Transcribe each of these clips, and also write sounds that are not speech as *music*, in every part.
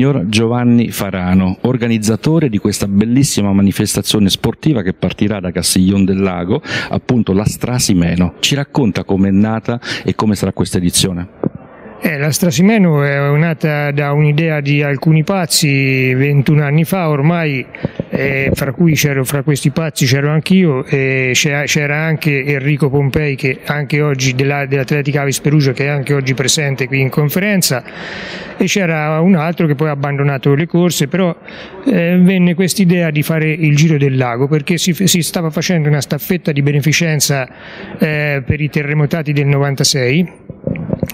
Signor Giovanni Farano, organizzatore di questa bellissima manifestazione sportiva che partirà da Castiglion del Lago, appunto la Strasimeno, ci racconta com'è nata e come sarà questa edizione? Eh, la Strasimeno è nata da un'idea di alcuni pazzi 21 anni fa ormai, eh, fra fra questi pazzi c'ero anch'io, e c'era anche Enrico Pompei che anche oggi della, dell'Atletica Avis Perugia che è anche oggi presente qui in conferenza e c'era un altro che poi ha abbandonato le corse, però eh, venne quest'idea di fare il giro del lago perché si, si stava facendo una staffetta di beneficenza eh, per i terremotati del 96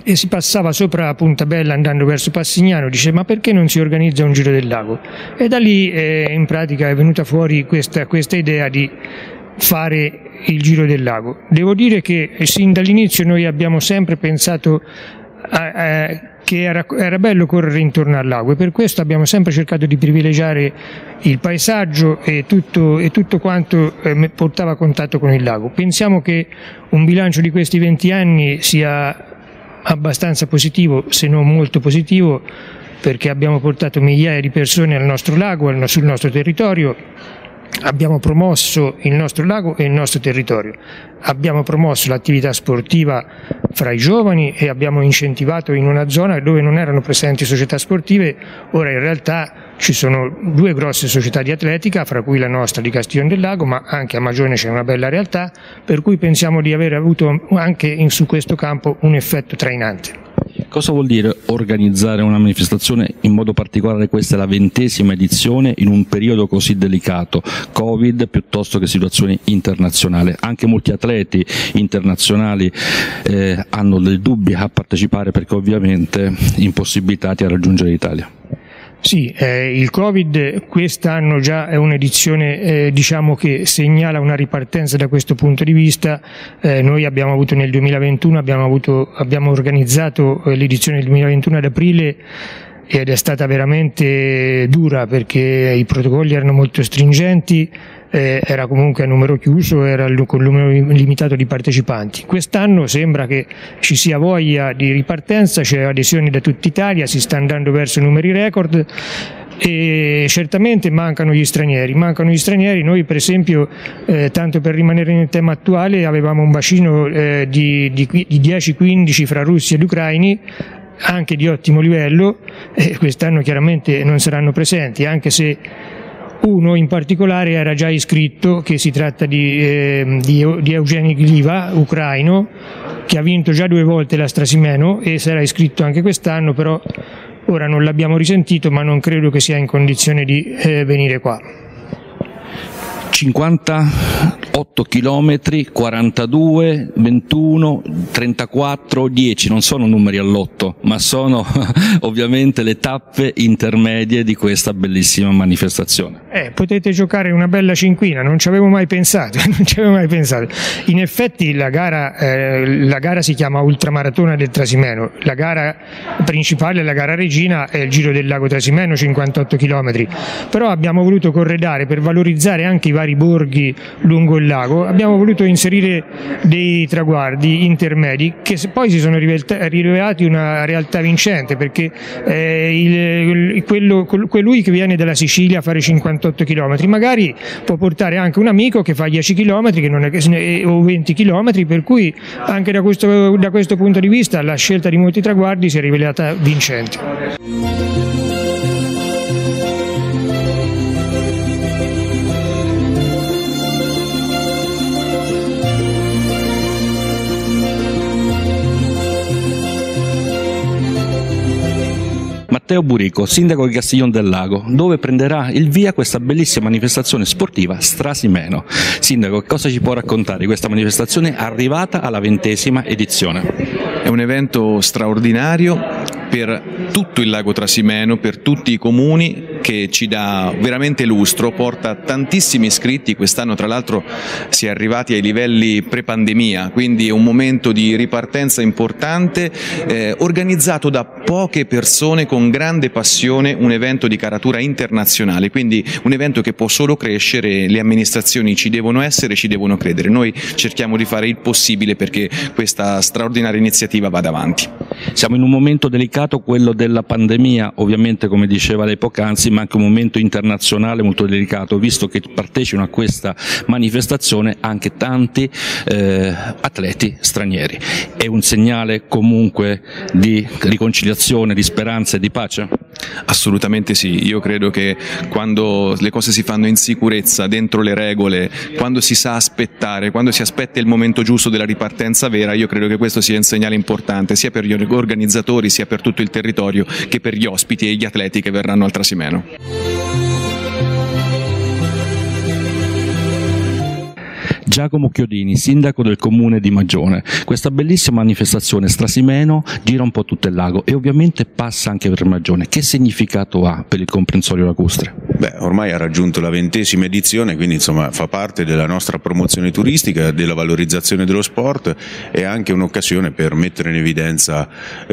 e si passava sopra Punta Bella andando verso Passignano, dice ma perché non si organizza un giro del lago? E da lì eh, in pratica è venuta fuori questa, questa idea di fare il giro del lago. Devo dire che sin dall'inizio noi abbiamo sempre pensato a, a, che era, era, bello correre intorno al lago e per questo abbiamo sempre cercato di privilegiare il paesaggio e tutto, e tutto quanto eh, portava a contatto con il lago. Pensiamo che un bilancio di questi 20 anni sia abbastanza positivo, se non molto positivo, perché abbiamo portato migliaia di persone al nostro lago, sul nostro territorio, abbiamo promosso il nostro lago e il nostro territorio, abbiamo promosso l'attività sportiva fra i giovani e abbiamo incentivato in una zona dove non erano presenti società sportive, ora in realtà ci sono due grosse società di atletica, fra cui la nostra di Castiglione del Lago, ma anche a Magione c'è una bella realtà, per cui pensiamo di aver avuto anche in, su questo campo un effetto trainante. Cosa vuol dire organizzare una manifestazione, in modo particolare questa è la ventesima edizione, in un periodo così delicato, Covid piuttosto che situazione internazionale? Anche molti atleti internazionali eh, hanno dei dubbi a partecipare perché ovviamente impossibilitati a raggiungere l'Italia. Sì, eh, il Covid quest'anno già è un'edizione eh, diciamo che segnala una ripartenza da questo punto di vista. Eh, noi abbiamo avuto nel 2021, abbiamo, avuto, abbiamo organizzato eh, l'edizione del 2021 ad aprile ed è stata veramente dura perché i protocolli erano molto stringenti, eh, era comunque a numero chiuso, era con numero limitato di partecipanti. Quest'anno sembra che ci sia voglia di ripartenza, c'è adesioni da tutta Italia, si sta andando verso numeri record e certamente mancano gli stranieri, mancano gli stranieri, noi per esempio, eh, tanto per rimanere nel tema attuale, avevamo un bacino eh, di, di, di 10-15 fra russi ed ucraini, anche di ottimo livello, e quest'anno chiaramente non saranno presenti, anche se uno in particolare era già iscritto, che si tratta di, eh, di, di Eugeni Gliva, ucraino, che ha vinto già due volte la Strasimeno e sarà iscritto anche quest'anno, però ora non l'abbiamo risentito, ma non credo che sia in condizione di eh, venire qua. 58 km, 42, 21, 34, 10, non sono numeri all'otto, ma sono *laughs* ovviamente le tappe intermedie di questa bellissima manifestazione. Eh, potete giocare una bella cinquina, non ci avevo mai pensato, *laughs* non ci avevo mai pensato. In effetti la gara, eh, la gara si chiama Ultramaratona del Trasimeno, la gara principale, la gara regina è il Giro del Lago Trasimeno, 58 km, però abbiamo voluto corredare per valorizzare anche i vari borghi lungo il lago, abbiamo voluto inserire dei traguardi intermedi che poi si sono rivelati una realtà vincente perché eh, il, quello, colui che viene dalla Sicilia a fare 58 km magari può portare anche un amico che fa 10 km è, o 20 km per cui anche da questo, da questo punto di vista la scelta di molti traguardi si è rivelata vincente. Matteo Burico, sindaco di Castiglione del Lago, dove prenderà il via questa bellissima manifestazione sportiva Strasimeno. Sindaco, cosa ci può raccontare di questa manifestazione arrivata alla ventesima edizione? È un evento straordinario per tutto il lago Trasimeno, per tutti i comuni che ci dà veramente lustro, porta tantissimi iscritti, quest'anno tra l'altro si è arrivati ai livelli pre-pandemia, quindi è un momento di ripartenza importante, eh, organizzato da poche persone con grande passione, un evento di caratura internazionale, quindi un evento che può solo crescere, le amministrazioni ci devono essere, ci devono credere. Noi cerchiamo di fare il possibile perché questa straordinaria iniziativa vada avanti. Siamo in un momento delicato, quello della pandemia, ovviamente come diceva lei poc'anzi, ma anche un momento internazionale molto delicato, visto che partecipano a questa manifestazione anche tanti eh, atleti stranieri. È un segnale comunque di riconciliazione, di speranza e di pace? Assolutamente sì, io credo che quando le cose si fanno in sicurezza, dentro le regole, quando si sa aspettare, quando si aspetta il momento giusto della ripartenza vera, io credo che questo sia un segnale importante sia per gli organizzatori sia per tutto il territorio che per gli ospiti e gli atleti che verranno al Trasimeno. Giacomo Chiodini, sindaco del comune di Magione. Questa bellissima manifestazione Strasimeno gira un po' tutto il lago e ovviamente passa anche per Magione. Che significato ha per il comprensorio lacustre? Beh, ormai ha raggiunto la ventesima edizione, quindi insomma fa parte della nostra promozione turistica, della valorizzazione dello sport e anche un'occasione per mettere in evidenza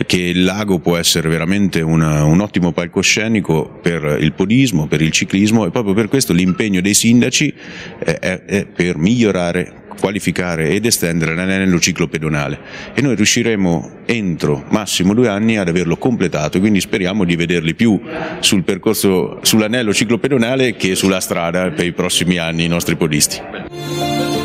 che il lago può essere veramente una, un ottimo palcoscenico per il podismo, per il ciclismo e proprio per questo l'impegno dei sindaci è, è, è per migliorare migliorare, qualificare ed estendere l'anello ciclopedonale e noi riusciremo entro massimo due anni ad averlo completato, quindi speriamo di vederli più sul percorso, sull'anello ciclopedonale che sulla strada per i prossimi anni i nostri podisti.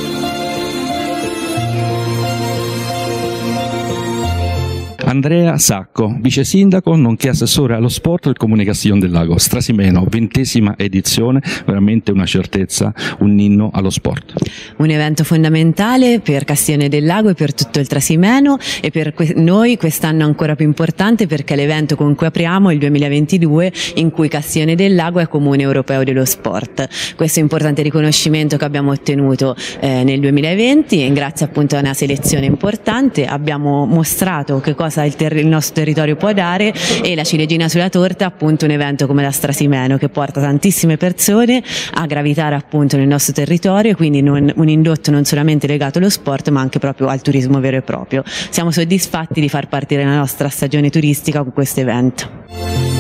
Andrea Sacco, vice sindaco nonché assessore allo sport del Comune Castiglione del Lago, Strasimeno, ventesima edizione, veramente una certezza, un inno allo sport. Un evento fondamentale per Castiglione del Lago e per tutto il Trasimeno e per noi quest'anno ancora più importante perché è l'evento con cui apriamo il 2022 in cui Castiglione del Lago è Comune Europeo dello Sport. Questo importante riconoscimento che abbiamo ottenuto eh, nel 2020 e grazie appunto a una selezione importante abbiamo mostrato che cosa cosa il, il, nostro territorio può dare e la ciliegina sulla torta appunto un evento come la Strasimeno che porta tantissime persone a gravitare appunto nel nostro territorio quindi non, un indotto non solamente legato allo sport ma anche proprio al turismo vero e proprio. Siamo soddisfatti di far partire la nostra stagione turistica con questo evento.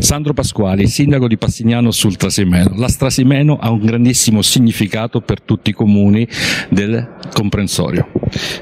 Sandro Pasquali, sindaco di Passignano sul Trasimeno. La Trasimeno ha un grandissimo significato per tutti i comuni del comprensorio.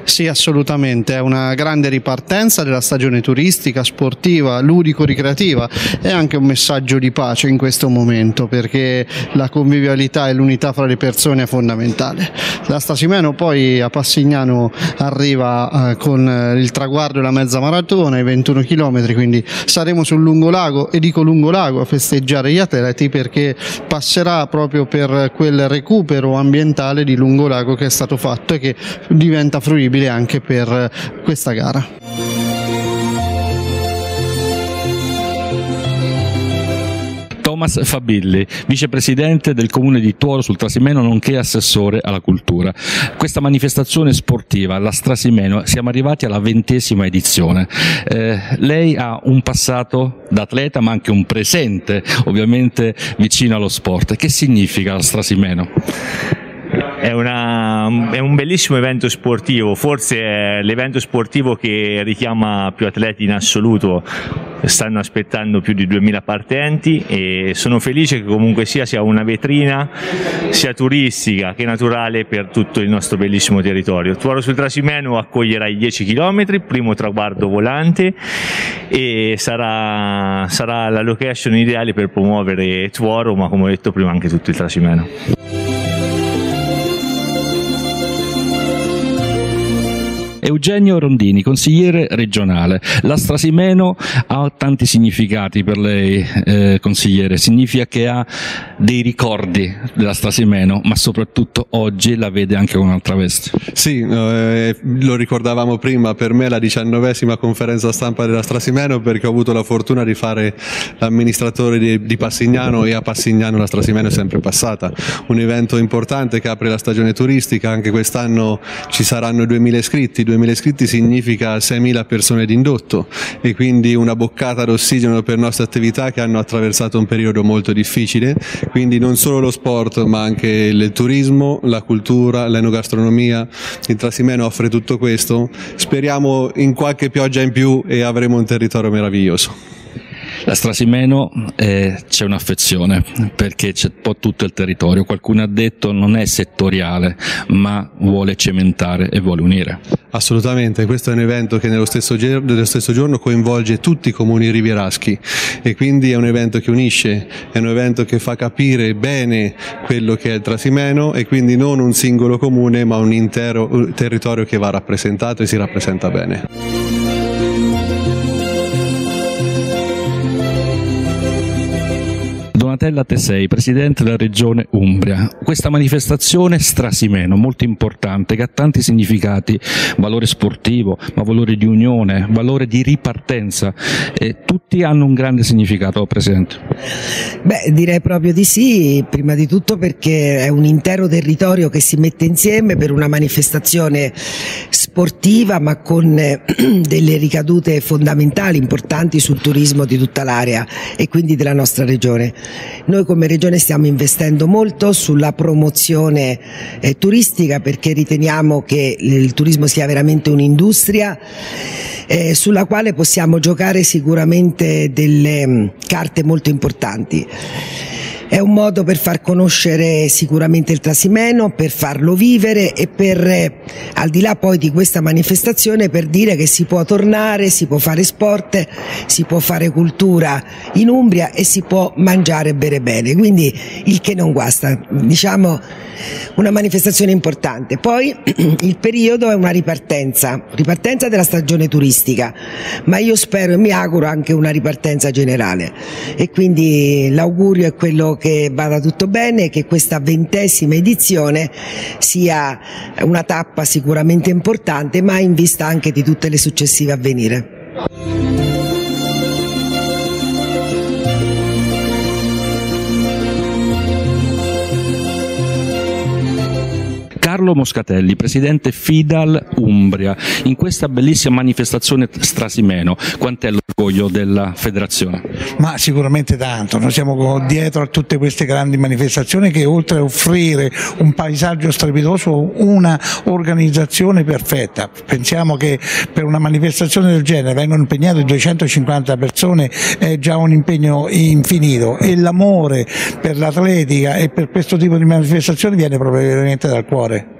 Sì, assolutamente, è una grande ripartenza della stagione turistica, sportiva, ludico-ricreativa e anche un messaggio di pace in questo momento perché la convivialità e l'unità fra le persone è fondamentale. La Stasimeno poi a Passignano arriva eh, con il traguardo della mezza maratona, i 21 km, quindi saremo sul lungolago e dico lungolago a festeggiare gli atleti perché passerà proprio per quel recupero ambientale di lungolago che è stato fatto e che diventa fruibile anche per questa gara. Thomas Fabilli, vicepresidente del comune di Tuoro sul Trasimeno nonché assessore alla cultura. Questa manifestazione sportiva, la Strasimeno, siamo arrivati alla ventesima edizione. Eh, lei ha un passato da atleta ma anche un presente ovviamente vicino allo sport. Che significa la Strasimeno? È, una, è, un bellissimo evento sportivo, forse è l'evento sportivo che richiama più atleti in assoluto, stanno aspettando più di 2000 partenti e sono felice che comunque sia, sia una vetrina sia turistica che naturale per tutto il nostro bellissimo territorio. Tuoro sul Trasimeno accoglierà i 10 km, primo traguardo volante e sarà, sarà la location ideale per promuovere Tuoro ma come ho detto prima anche tutto il Trasimeno. Eugenio Rondini, consigliere regionale. La Strasimeno ha tanti significati per lei, eh, consigliere. Significa che ha dei ricordi della Strasimeno, ma soprattutto oggi la vede anche con un'altra veste. Sì, eh, lo ricordavamo prima, per me è la diciannovesima conferenza stampa della Strasimeno perché ho avuto la fortuna di fare l'amministratore di, di Passignano e a Passignano la Strasimeno è sempre passata. Un evento importante che apre la stagione turistica, anche quest'anno ci saranno 2000 iscritti, 2000 iscritti significa 6.000 persone d'indotto e quindi una boccata d'ossigeno per nostre attività che hanno attraversato un periodo molto difficile, quindi non solo lo sport ma anche il turismo, la cultura, l'enogastronomia, il Trasimeno offre tutto questo, speriamo in qualche pioggia in più e avremo un territorio meraviglioso. La Strasimeno eh, c'è un'affezione perché c'è un po' tutto il territorio, qualcuno ha detto non è settoriale ma vuole cementare e vuole unire. Assolutamente, questo è un evento che nello stesso, nello stesso, giorno coinvolge tutti i comuni rivieraschi e quindi è un evento che unisce, è un evento che fa capire bene quello che è il Trasimeno e quindi non un singolo comune ma un intero territorio che va rappresentato e si rappresenta bene. Donatella Tesei, presidente della regione Umbria. Questa manifestazione strasimeno, molto importante, che ha tanti significati, valore sportivo, ma valore di unione, valore di ripartenza, e tutti hanno un grande significato, Presidente. Beh, direi proprio di sì, prima di tutto perché è un intero territorio che si mette insieme per una manifestazione sportiva ma con *clears throat* delle ricadute fondamentali, importanti sul turismo di tutta l'area e quindi della nostra regione. Noi come Regione stiamo investendo molto sulla promozione eh, turistica perché riteniamo che il turismo sia veramente un'industria eh, sulla quale possiamo giocare sicuramente delle mh, mm, carte molto importanti. È un modo per far conoscere sicuramente il Trasimeno, per farlo vivere e per, eh, al di là poi di questa manifestazione, per dire che si può tornare, si può fare sport, si può fare cultura in Umbria e si può mangiare e bere bene. Quindi il che non guasta, diciamo una manifestazione importante. Poi *clears throat* il periodo è una ripartenza, ripartenza della stagione turistica, ma io spero e mi auguro anche una ripartenza generale e quindi l'augurio è quello che vada tutto bene, che questa ventesima edizione sia una tappa sicuramente importante, ma in vista anche di tutte le successive a Carlo Moscatelli, presidente Fidal Umbria, in questa bellissima manifestazione Strasimeno, quant'è l'orgoglio della federazione? Ma sicuramente tanto, noi siamo dietro a tutte queste grandi manifestazioni che oltre a offrire un paesaggio strepitoso, una organizzazione perfetta. Pensiamo che per una manifestazione del genere vengono impegnate 250 persone, è già un impegno infinito e l'amore per l'atletica e per questo tipo di manifestazioni viene proprio veramente dal cuore.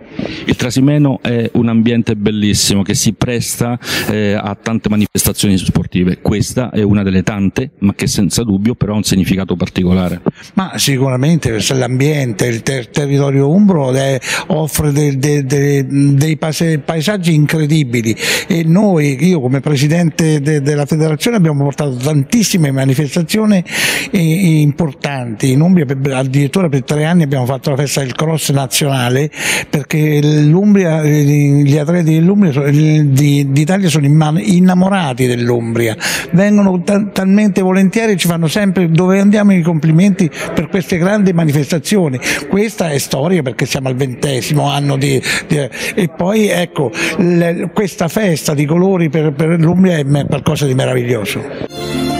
Il Trasimeno è un ambiente bellissimo che si presta eh, a tante manifestazioni sportive. Questa è una delle tante, ma che senza dubbio però ha un significato particolare. Ma sicuramente l'ambiente, il ter territorio umbro è, offre de de de dei paesaggi incredibili e noi, io come presidente della federazione abbiamo portato tantissime manifestazioni eh, importanti. In Umbria addirittura per tre anni abbiamo fatto la festa del cross nazionale perché l'Umbria, gli atleti dell'Umbria d'Italia sono innamorati dell'Umbria, vengono talmente volentieri, ci fanno sempre dove andiamo i complimenti per queste grandi manifestazioni. Questa è storia perché siamo al ventesimo anno di, di, e poi ecco le, questa festa di colori per, per l'Umbria è qualcosa di meraviglioso.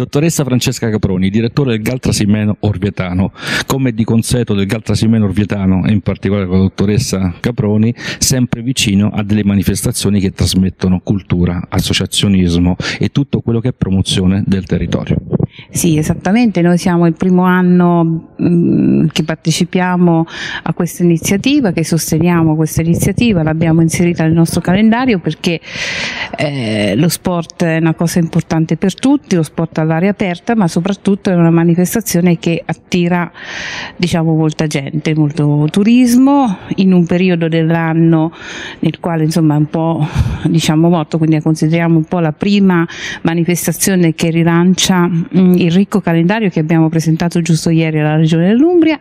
Dottoressa Francesca Caproni, direttore del Galtrasimeno Orvietano, come di consueto del Galtrasimeno Orvietano e in particolare con la dottoressa Caproni, sempre vicino a delle manifestazioni che trasmettono cultura, associazionismo e tutto quello che è promozione del territorio. Sì, esattamente, noi siamo il primo anno mm, che partecipiamo a questa iniziativa, che sosteniamo questa iniziativa, l'abbiamo inserita nel nostro calendario perché eh, lo sport è una cosa importante per tutti, lo sport all'aria aperta, ma soprattutto è una manifestazione che attira diciamo, molta gente, molto turismo, in un periodo dell'anno nel quale insomma è un po' diciamo morto, quindi la consideriamo un po' la prima manifestazione che rilancia mm, il ricco calendario che abbiamo presentato giusto ieri alla Regione dell'Umbria,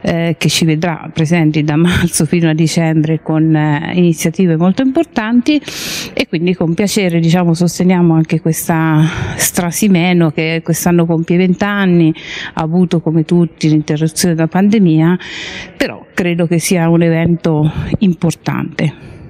eh, che ci vedrà presenti da marzo fino a dicembre con eh, iniziative molto importanti. E quindi con piacere diciamo, sosteniamo anche questa Strasimeno che quest'anno compie 20 anni, ha avuto come tutti l'interruzione della pandemia, però credo che sia un evento importante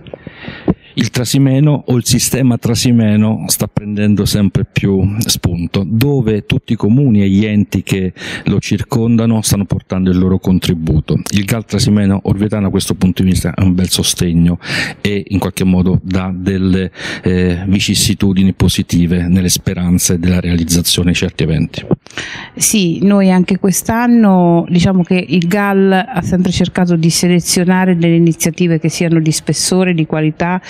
il Trasimeno o il sistema Trasimeno sta prendendo sempre più spunto, dove tutti i comuni e gli enti che lo circondano stanno portando il loro contributo. Il GAL Trasimeno Orvietano a questo punto di vista è un bel sostegno e in qualche modo dà delle eh, vicissitudini positive nelle speranze della realizzazione di certi eventi. Sì, noi anche quest'anno diciamo che il GAL ha sempre cercato di selezionare delle iniziative che siano di spessore, di qualità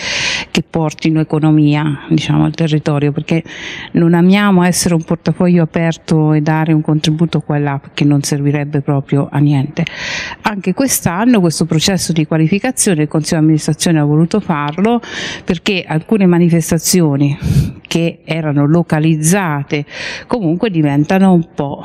che portino economia diciamo, al territorio, perché non amiamo essere un portafoglio aperto e dare un contributo qua e là, perché non servirebbe proprio a niente. Anche quest'anno questo processo di qualificazione il Consiglio di amministrazione ha voluto farlo perché alcune manifestazioni che erano localizzate comunque diventano un po'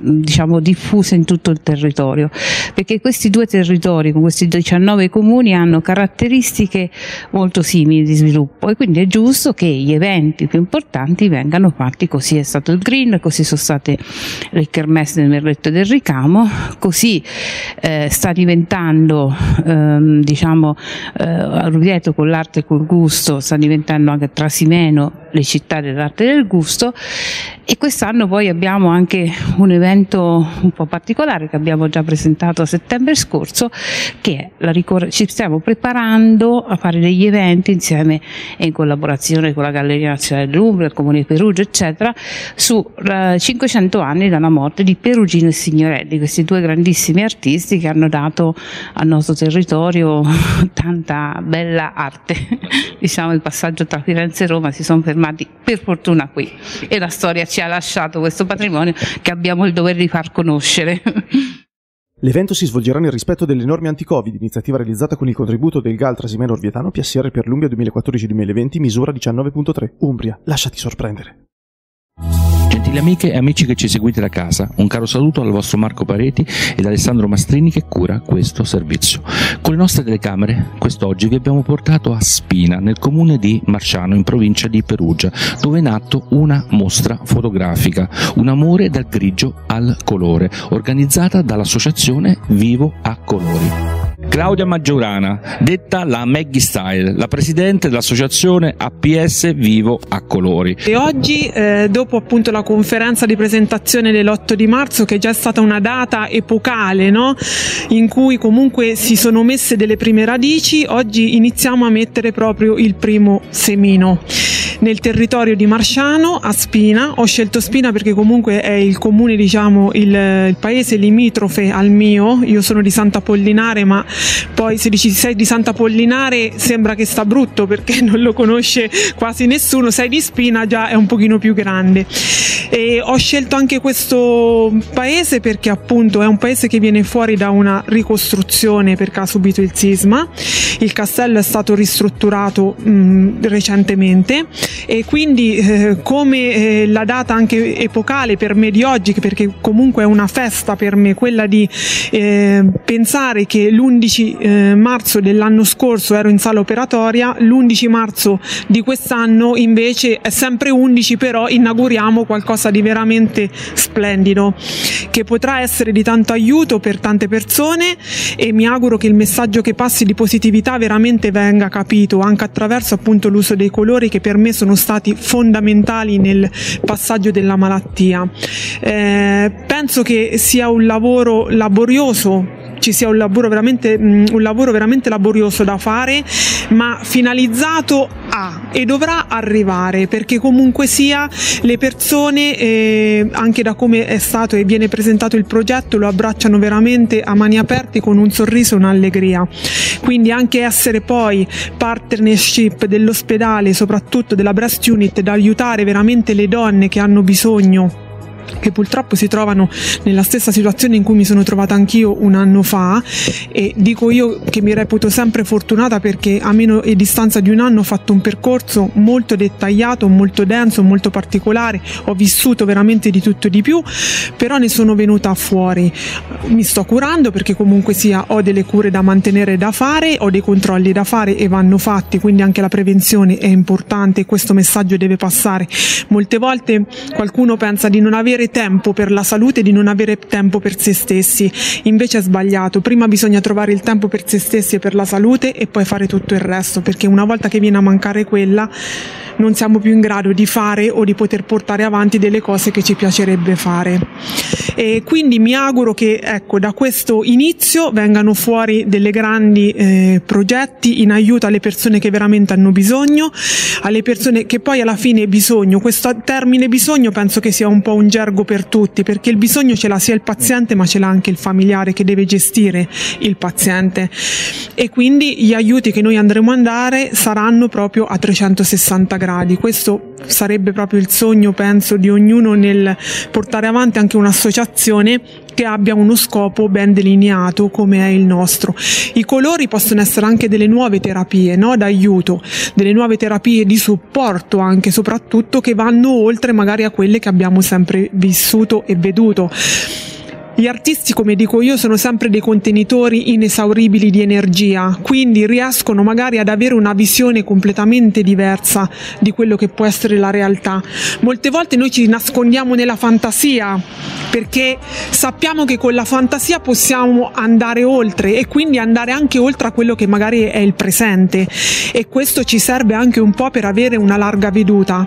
diciamo, diffuse in tutto il territorio, perché questi due territori con questi 19 comuni hanno caratteristiche molto simili di sviluppo e quindi è giusto che gli eventi più importanti vengano fatti così è stato il Green, così sono state le kermesse del Merletto del Ricamo, così eh, sta diventando ehm, diciamo eh, Ruvieto con l'arte e col gusto sta diventando anche Trasimeno le città dell'arte e del gusto e quest'anno poi abbiamo anche un evento un po' particolare che abbiamo già presentato a settembre scorso che ricor- ci stiamo preparando a fare degli eventi insieme e in collaborazione con la Galleria Nazionale dell'Umbria, il Comune di Perugia eccetera su uh, 500 anni dalla morte di Perugino e Signorelli, questi due grandissimi artisti che hanno dato al nostro territorio *laughs* tanta bella arte. diciamo il passaggio tra Firenze e Roma si sono fermati per fortuna qui e la storia ci ha lasciato questo patrimonio che abbiamo il dovere di far conoscere. L'evento si svolgerà nel rispetto delle norme anti-Covid, iniziativa realizzata con il contributo del GAL Trasimeno Orvietano PSR per l'Umbria 2014-2020, misura 19.3. Umbria, lasciati sorprendere. Gentili amiche e amici che ci seguite da casa, un caro saluto al vostro Marco Pareti ed Alessandro Mastrini che cura questo servizio. Con le nostre telecamere, quest'oggi vi abbiamo portato a Spina, nel comune di Marciano, in provincia di Perugia, dove è nato una mostra fotografica, Un amore dal grigio al colore, organizzata dall'associazione Vivo a Colori. Claudia Maggiorana, detta la Maggie Style, la presidente dell'associazione APS Vivo a Colori. E oggi, eh, dopo appunto la conferenza di presentazione dell'8 di marzo, che è già stata una data epocale, no? in cui comunque si sono messe delle prime radici, oggi iniziamo a mettere proprio il primo semino nel territorio di Marsciano a Spina. Ho scelto Spina perché comunque è il comune, diciamo, il, il paese limitrofe al mio. Io sono di Santa Pollinare, ma poi se dici sei di Santa Pollinare sembra che sta brutto perché *laughs* non lo conosce quasi nessuno. Sei di Spina già è un pochino più grande. E ho scelto anche questo paese perché appunto è un paese che viene fuori da una ricostruzione perché ha subito il sisma. Il castello è stato ristrutturato mh, recentemente e quindi eh, come eh, la data anche epocale per me di oggi, perché comunque è una festa per me, quella di eh, pensare che l'11 eh, marzo dell'anno scorso ero in sala operatoria, l'11 marzo di quest'anno invece è sempre 11, però inauguriamo qualcosa di veramente splendido che potrà essere di tanto aiuto per tante persone e mi auguro che il messaggio che passi di positività veramente venga capito anche attraverso appunto l'uso dei colori che per me sono stati fondamentali nel passaggio della malattia. Eh, penso che sia un lavoro laborioso ci sia un lavoro, veramente, mm, un lavoro veramente laborioso da fare, ma finalizzato a e dovrà arrivare perché comunque sia le persone, eh, anche da come è stato e viene presentato il progetto, lo abbracciano veramente a mani aperte con un sorriso e un'allegria. Quindi anche essere poi partnership dell'ospedale, soprattutto della breast unit, da aiutare veramente le donne che hanno bisogno che purtroppo si trovano nella stessa situazione in cui mi sono trovata anch'io un anno fa e dico io che mi reputo sempre fortunata perché a meno e distanza di un anno ho fatto un percorso molto dettagliato, molto denso, molto particolare, ho vissuto veramente di tutto e di più, però ne sono venuta fuori. Mi sto curando perché comunque sia ho delle cure da mantenere e da fare, ho dei controlli da fare e vanno fatti, quindi anche la prevenzione è importante e questo messaggio deve passare. Molte volte qualcuno pensa di non avere tempo per la salute, di non avere tempo per se stessi, invece è sbagliato, prima bisogna trovare il tempo per se stessi e per la salute e poi fare tutto il resto, perché una volta che viene a mancare quella non siamo più in grado di fare o di poter portare avanti delle cose che ci piacerebbe fare. E quindi mi auguro che ecco, da questo inizio vengano fuori delle grandi eh, progetti in aiuto alle persone che veramente hanno bisogno, alle persone che poi alla fine bisogno, questo termine bisogno penso che sia un po' un gergo per tutti, perché il bisogno ce l'ha sia il paziente ma ce l'ha anche il familiare che deve gestire il paziente e quindi gli aiuti che noi andremo a dare saranno proprio a 360 gradi. Questo sarebbe proprio il sogno, penso, di ognuno nel portare avanti anche un'associazione che abbia uno scopo ben delineato come è il nostro. I colori possono essere anche delle nuove terapie no? d'aiuto, delle nuove terapie di supporto anche soprattutto che vanno oltre magari a quelle che abbiamo sempre vissuto e veduto. Gli artisti, come dico io, sono sempre dei contenitori inesauribili di energia, quindi riescono magari ad avere una visione completamente diversa di quello che può essere la realtà. Molte volte noi ci nascondiamo nella fantasia perché sappiamo che con la fantasia possiamo andare oltre e quindi andare anche oltre a quello che magari è il presente e questo ci serve anche un po' per avere una larga veduta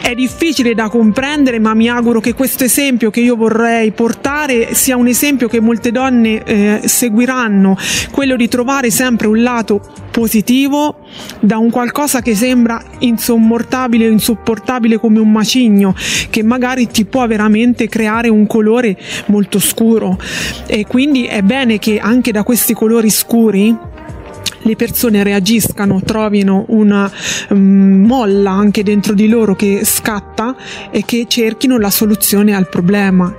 è difficile da comprendere, ma mi auguro che questo esempio che io vorrei portare sia un esempio che molte donne eh, seguiranno, quello di trovare sempre un lato positivo da un qualcosa che sembra insommortabile insopportabile come un macigno che magari ti può veramente creare un colore molto scuro. E quindi è bene che anche da questi colori scuri le persone reagiscano, trovino una um, molla anche dentro di loro che scatta e che cerchino la soluzione al problema,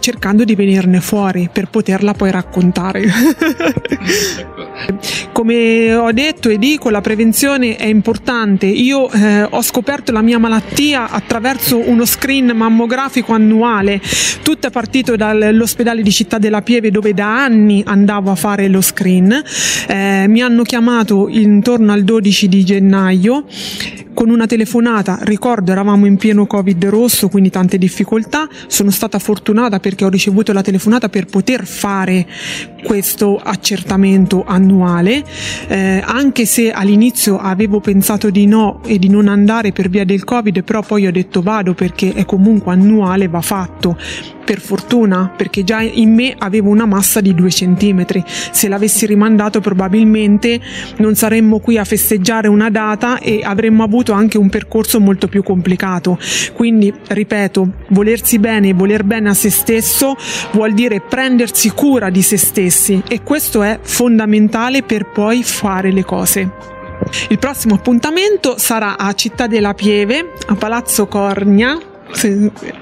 cercando di venirne fuori per poterla poi raccontare. *laughs* Come ho detto e dico, la prevenzione è importante. Io eh, ho scoperto la mia malattia attraverso uno screen mammografico annuale. Tutto è partito dall'ospedale di Città della Pieve dove da anni andavo a fare lo screen. Eh, mi hanno chiamato intorno al 12 di gennaio con una telefonata, ricordo eravamo in pieno Covid rosso, quindi tante difficoltà, sono stata fortunata perché ho ricevuto la telefonata per poter fare questo accertamento annuale, eh, anche se all'inizio avevo pensato di no e di non andare per via del Covid, però poi ho detto vado perché è comunque annuale, va fatto. Per fortuna, perché già in me avevo una massa di due centimetri. Se l'avessi rimandato probabilmente non saremmo qui a festeggiare una data e avremmo avuto anche un percorso molto più complicato. Quindi, ripeto, volersi bene e voler bene a se stesso vuol dire prendersi cura di se stessi e questo è fondamentale per poi fare le cose. Il prossimo appuntamento sarà a Città della Pieve, a Palazzo Cornia,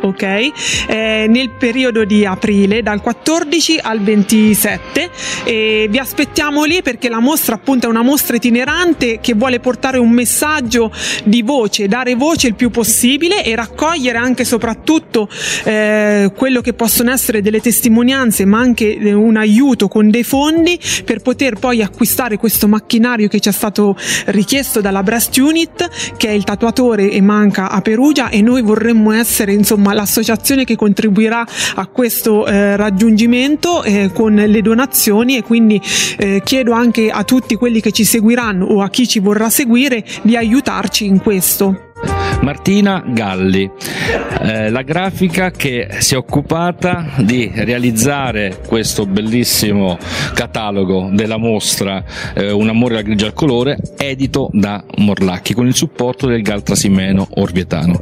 ok, eh, nel periodo di aprile dal 14 al 27 e vi aspettiamo lì perché la mostra appunto è una mostra itinerante che vuole portare un messaggio di voce, dare voce il più possibile e raccogliere anche soprattutto eh, quello che possono essere delle testimonianze ma anche eh, un aiuto con dei fondi per poter poi acquistare questo macchinario che ci è stato richiesto dalla Breast Unit che è il tatuatore e manca a Perugia e noi vorremmo essere insomma l'associazione che contribuirà a questo eh, raggiungimento eh, con le donazioni e quindi eh, chiedo anche a tutti quelli che ci seguiranno o a chi ci vorrà seguire di aiutarci in questo. Martina Galli, eh, la grafica che si è occupata di realizzare questo bellissimo catalogo della mostra eh, Un amore alla grigia al colore, edito da Morlacchi con il supporto del Galtrasimeno Orvietano.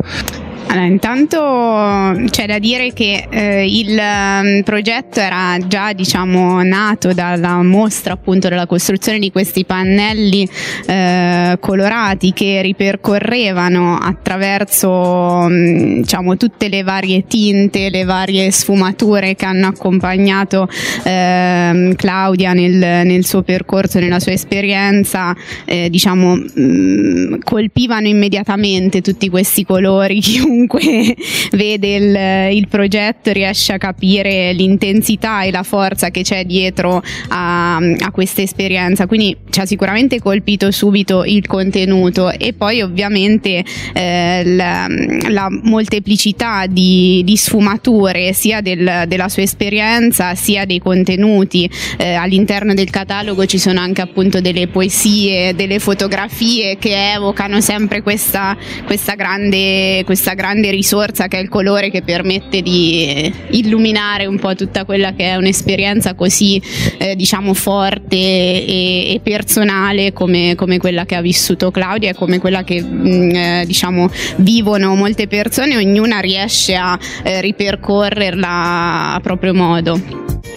Allora, intanto c'è da dire che eh, il um, progetto era già diciamo, nato dalla mostra appunto della costruzione di questi pannelli eh, colorati che ripercorrevano attraverso um, diciamo, tutte le varie tinte, le varie sfumature che hanno accompagnato eh, Claudia nel, nel, suo percorso, nella sua esperienza, eh, diciamo, mh, mm, colpivano immediatamente tutti questi colori *laughs* chiunque chiunque *laughs* vede il, il, progetto riesce a capire l'intensità e la forza che c'è dietro a, a questa esperienza. Quindi ci ha sicuramente colpito subito il contenuto e poi ovviamente eh, la, la, molteplicità di, di sfumature sia del, della sua esperienza sia dei contenuti. Eh, all'interno del catalogo ci sono anche appunto delle poesie, delle fotografie che evocano sempre questa, questa, grande, questa grande grande risorsa che è il colore che permette di illuminare un po' tutta quella che è un'esperienza così eh, diciamo forte e, e personale come, come, quella che ha vissuto Claudia e come quella che mh, mm, eh, diciamo vivono molte persone, ognuna riesce a eh, ripercorrerla a proprio modo.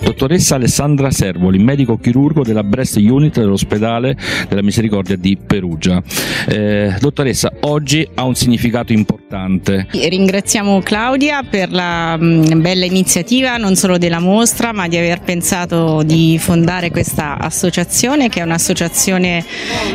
Dottoressa Alessandra Servoli, medico chirurgo della Breast Unit dell'ospedale della Misericordia di Perugia. Eh, dottoressa, oggi ha un significato importante. Ringraziamo Claudia per la mm, bella iniziativa non solo della mostra ma di aver pensato di fondare questa associazione che è un'associazione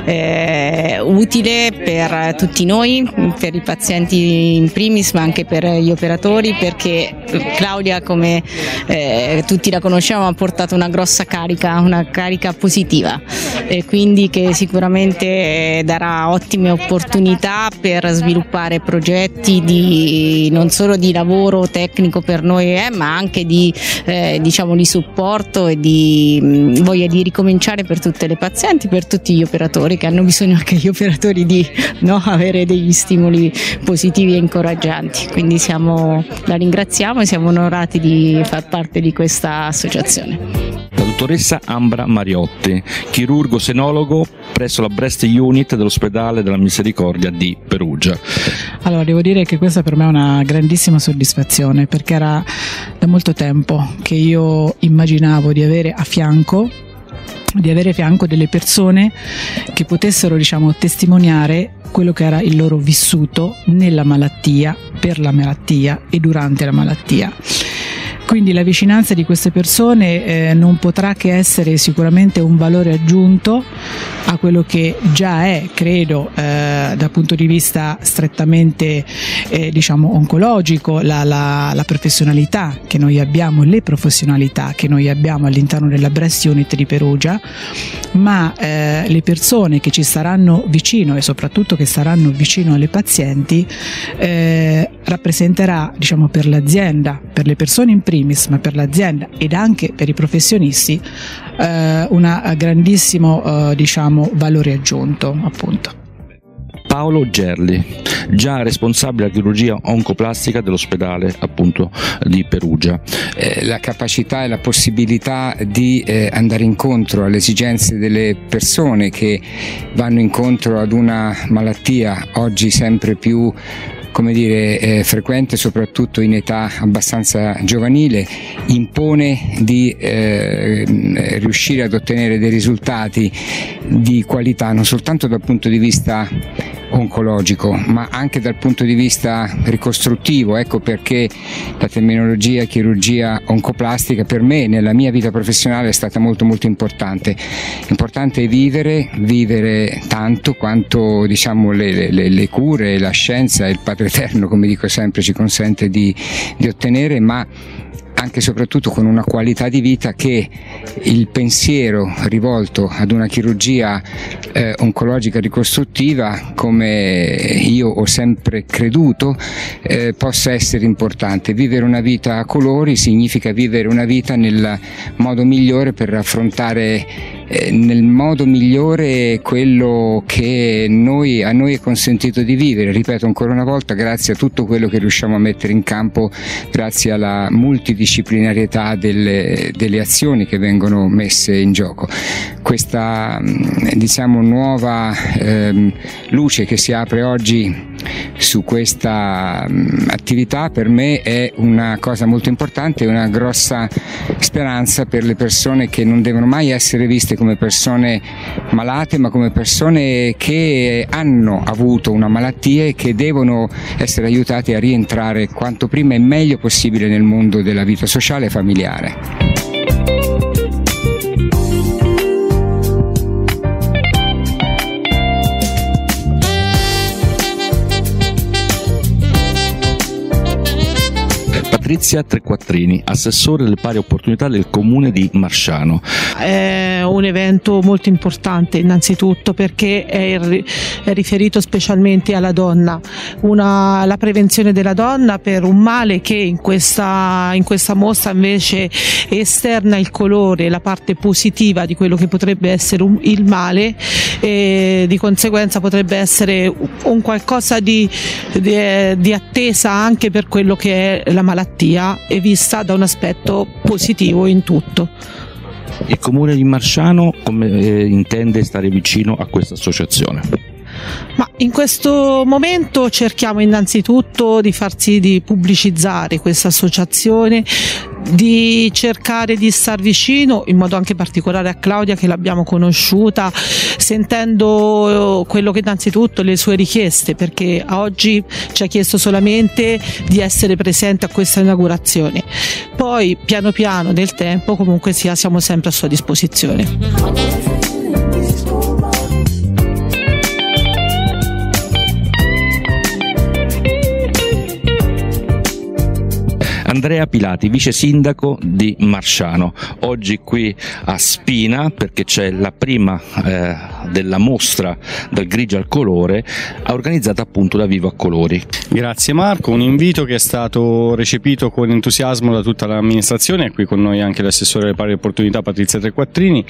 eh, utile per tutti noi, per i pazienti in primis ma anche per gli operatori perché Claudia come eh, tutti la conosciamo conosciamo ha portato una grossa carica, una carica positiva. E quindi che sicuramente eh, darà ottime opportunità per sviluppare progetti di, non solo di lavoro tecnico per noi eh, ma anche di, eh, diciamo, di supporto e di mh, voglia di ricominciare per tutte le pazienti, per tutti gli operatori che hanno bisogno anche gli operatori di no, avere degli stimoli positivi e incoraggianti. Quindi siamo, la ringraziamo e siamo onorati di far parte di questa associazione dottoressa Ambra Mariotti, chirurgo senologo presso la Breast Unit dell'ospedale della Misericordia di Perugia. Allora, devo dire che questa per me è una grandissima soddisfazione perché era da molto tempo che io immaginavo di avere a fianco di avere a fianco delle persone che potessero diciamo, testimoniare quello che era il loro vissuto nella malattia, per la malattia e durante la malattia. Quindi la vicinanza di queste persone eh, non potrà che essere sicuramente un valore aggiunto a quello che già è, credo, eh, dal punto di vista strettamente eh, diciamo, oncologico, la, la, la, professionalità che noi abbiamo, le professionalità che noi abbiamo all'interno della Breast Unit di Perugia, ma eh, le persone che ci saranno vicino e soprattutto che saranno vicino alle pazienti eh, rappresenterà diciamo, per l'azienda, per le persone in primis, ma per l'azienda ed anche per i professionisti eh, un grandissimo eh, diciamo, valore aggiunto appunto. Paolo Gerli, già responsabile della chirurgia oncoplastica dell'ospedale appunto di Perugia. Eh, la capacità e la possibilità di eh, andare incontro alle esigenze delle persone che vanno incontro ad una malattia oggi sempre più come dire, eh, frequente soprattutto in età abbastanza giovanile, impone di eh, riuscire ad ottenere dei risultati di qualità non soltanto dal punto di vista oncologico ma anche dal punto di vista ricostruttivo, ecco perché la terminologia chirurgia oncoplastica per me nella mia vita professionale è stata molto molto importante. Importante è vivere, vivere tanto quanto diciamo, le, le, le cure, la scienza e il Padre Eterno come dico sempre ci consente di, di ottenere ma anche e soprattutto con una qualità di vita che il pensiero rivolto ad una chirurgia eh, oncologica ricostruttiva, come io ho sempre creduto, eh, possa essere importante. Vivere una vita a colori significa vivere una vita nel modo migliore per affrontare nel modo migliore quello che noi, a noi è consentito di vivere, ripeto ancora una volta, grazie a tutto quello che riusciamo a mettere in campo, grazie alla multidisciplinarietà delle, delle azioni che vengono messe in gioco. Questa mm, diciamo, nuova ehm, luce che si apre oggi su questa mm, attività per me è una cosa molto importante, una grossa speranza per le persone che non devono mai essere viste come persone malate, ma come persone che hanno avuto una malattia e che devono essere aiutate a rientrare quanto prima e meglio possibile nel mondo della vita sociale e familiare. Patrizia Trequattrini, assessore delle pari opportunità del comune di Marsciano. È un evento molto importante innanzitutto perché è, riferito specialmente alla donna, Una, la prevenzione della donna per un male che in questa, in questa mostra invece esterna il colore, la parte positiva di quello che potrebbe essere un, il male e di conseguenza potrebbe essere un qualcosa di, di, di attesa anche per quello che è la malattia malattia è vista da un aspetto positivo in tutto. Il comune di Marsciano come, eh, intende stare vicino a questa associazione? Ma in questo momento cerchiamo innanzitutto di far sì di pubblicizzare questa associazione, di cercare di star vicino in modo anche particolare a Claudia che l'abbiamo conosciuta sentendo quello che innanzitutto le sue richieste perché oggi ci ha chiesto solamente di essere presente a questa inaugurazione. Poi piano piano nel tempo comunque sia siamo sempre a sua disposizione Andrea Pilati, vice sindaco di Marsciano, oggi qui a Spina perché c'è la prima eh, della mostra dal grigio al colore organizzata appunto da Vivo a Colori. Grazie Marco, un invito che è stato recepito con entusiasmo da tutta l'amministrazione, è qui con noi anche l'assessore alle pari opportunità Patrizia Trequattrini.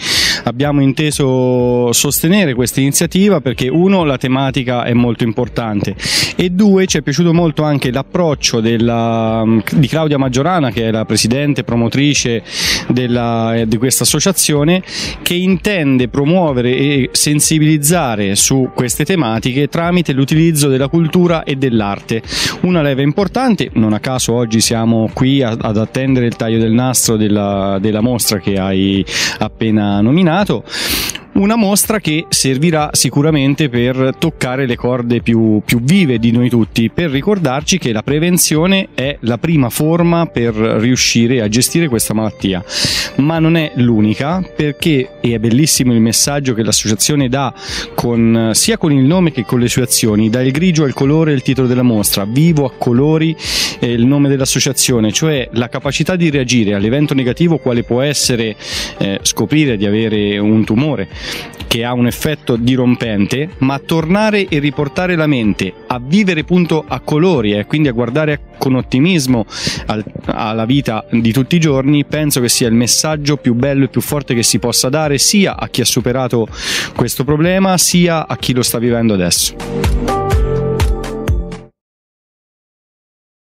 Abbiamo inteso sostenere questa iniziativa perché uno la tematica è molto importante e due ci è piaciuto molto anche l'approccio della, di Claudia Maggiorana che è la presidente promotrice della, di questa associazione che intende promuovere e sensibilizzare su queste tematiche tramite l'utilizzo della cultura e dell'arte. Una leva importante, non a caso oggi siamo qui a, ad attendere il taglio del nastro della, della mostra che hai appena nominato una mostra che servirà sicuramente per toccare le corde più, più, vive di noi tutti, per ricordarci che la prevenzione è la prima forma per riuscire a gestire questa malattia, ma non è l'unica perché è bellissimo il messaggio che l'associazione dà con, sia con il nome che con le sue azioni, dal grigio al colore il titolo della mostra, vivo a colori è il nome dell'associazione, cioè la capacità di reagire all'evento negativo quale può essere eh, scoprire di avere un tumore che ha un effetto dirompente, ma tornare e riportare la mente a vivere appunto a colori e eh, quindi a guardare con ottimismo al, alla vita di tutti i giorni, penso che sia il messaggio più bello e più forte che si possa dare sia a chi ha superato questo problema sia a chi lo sta vivendo adesso.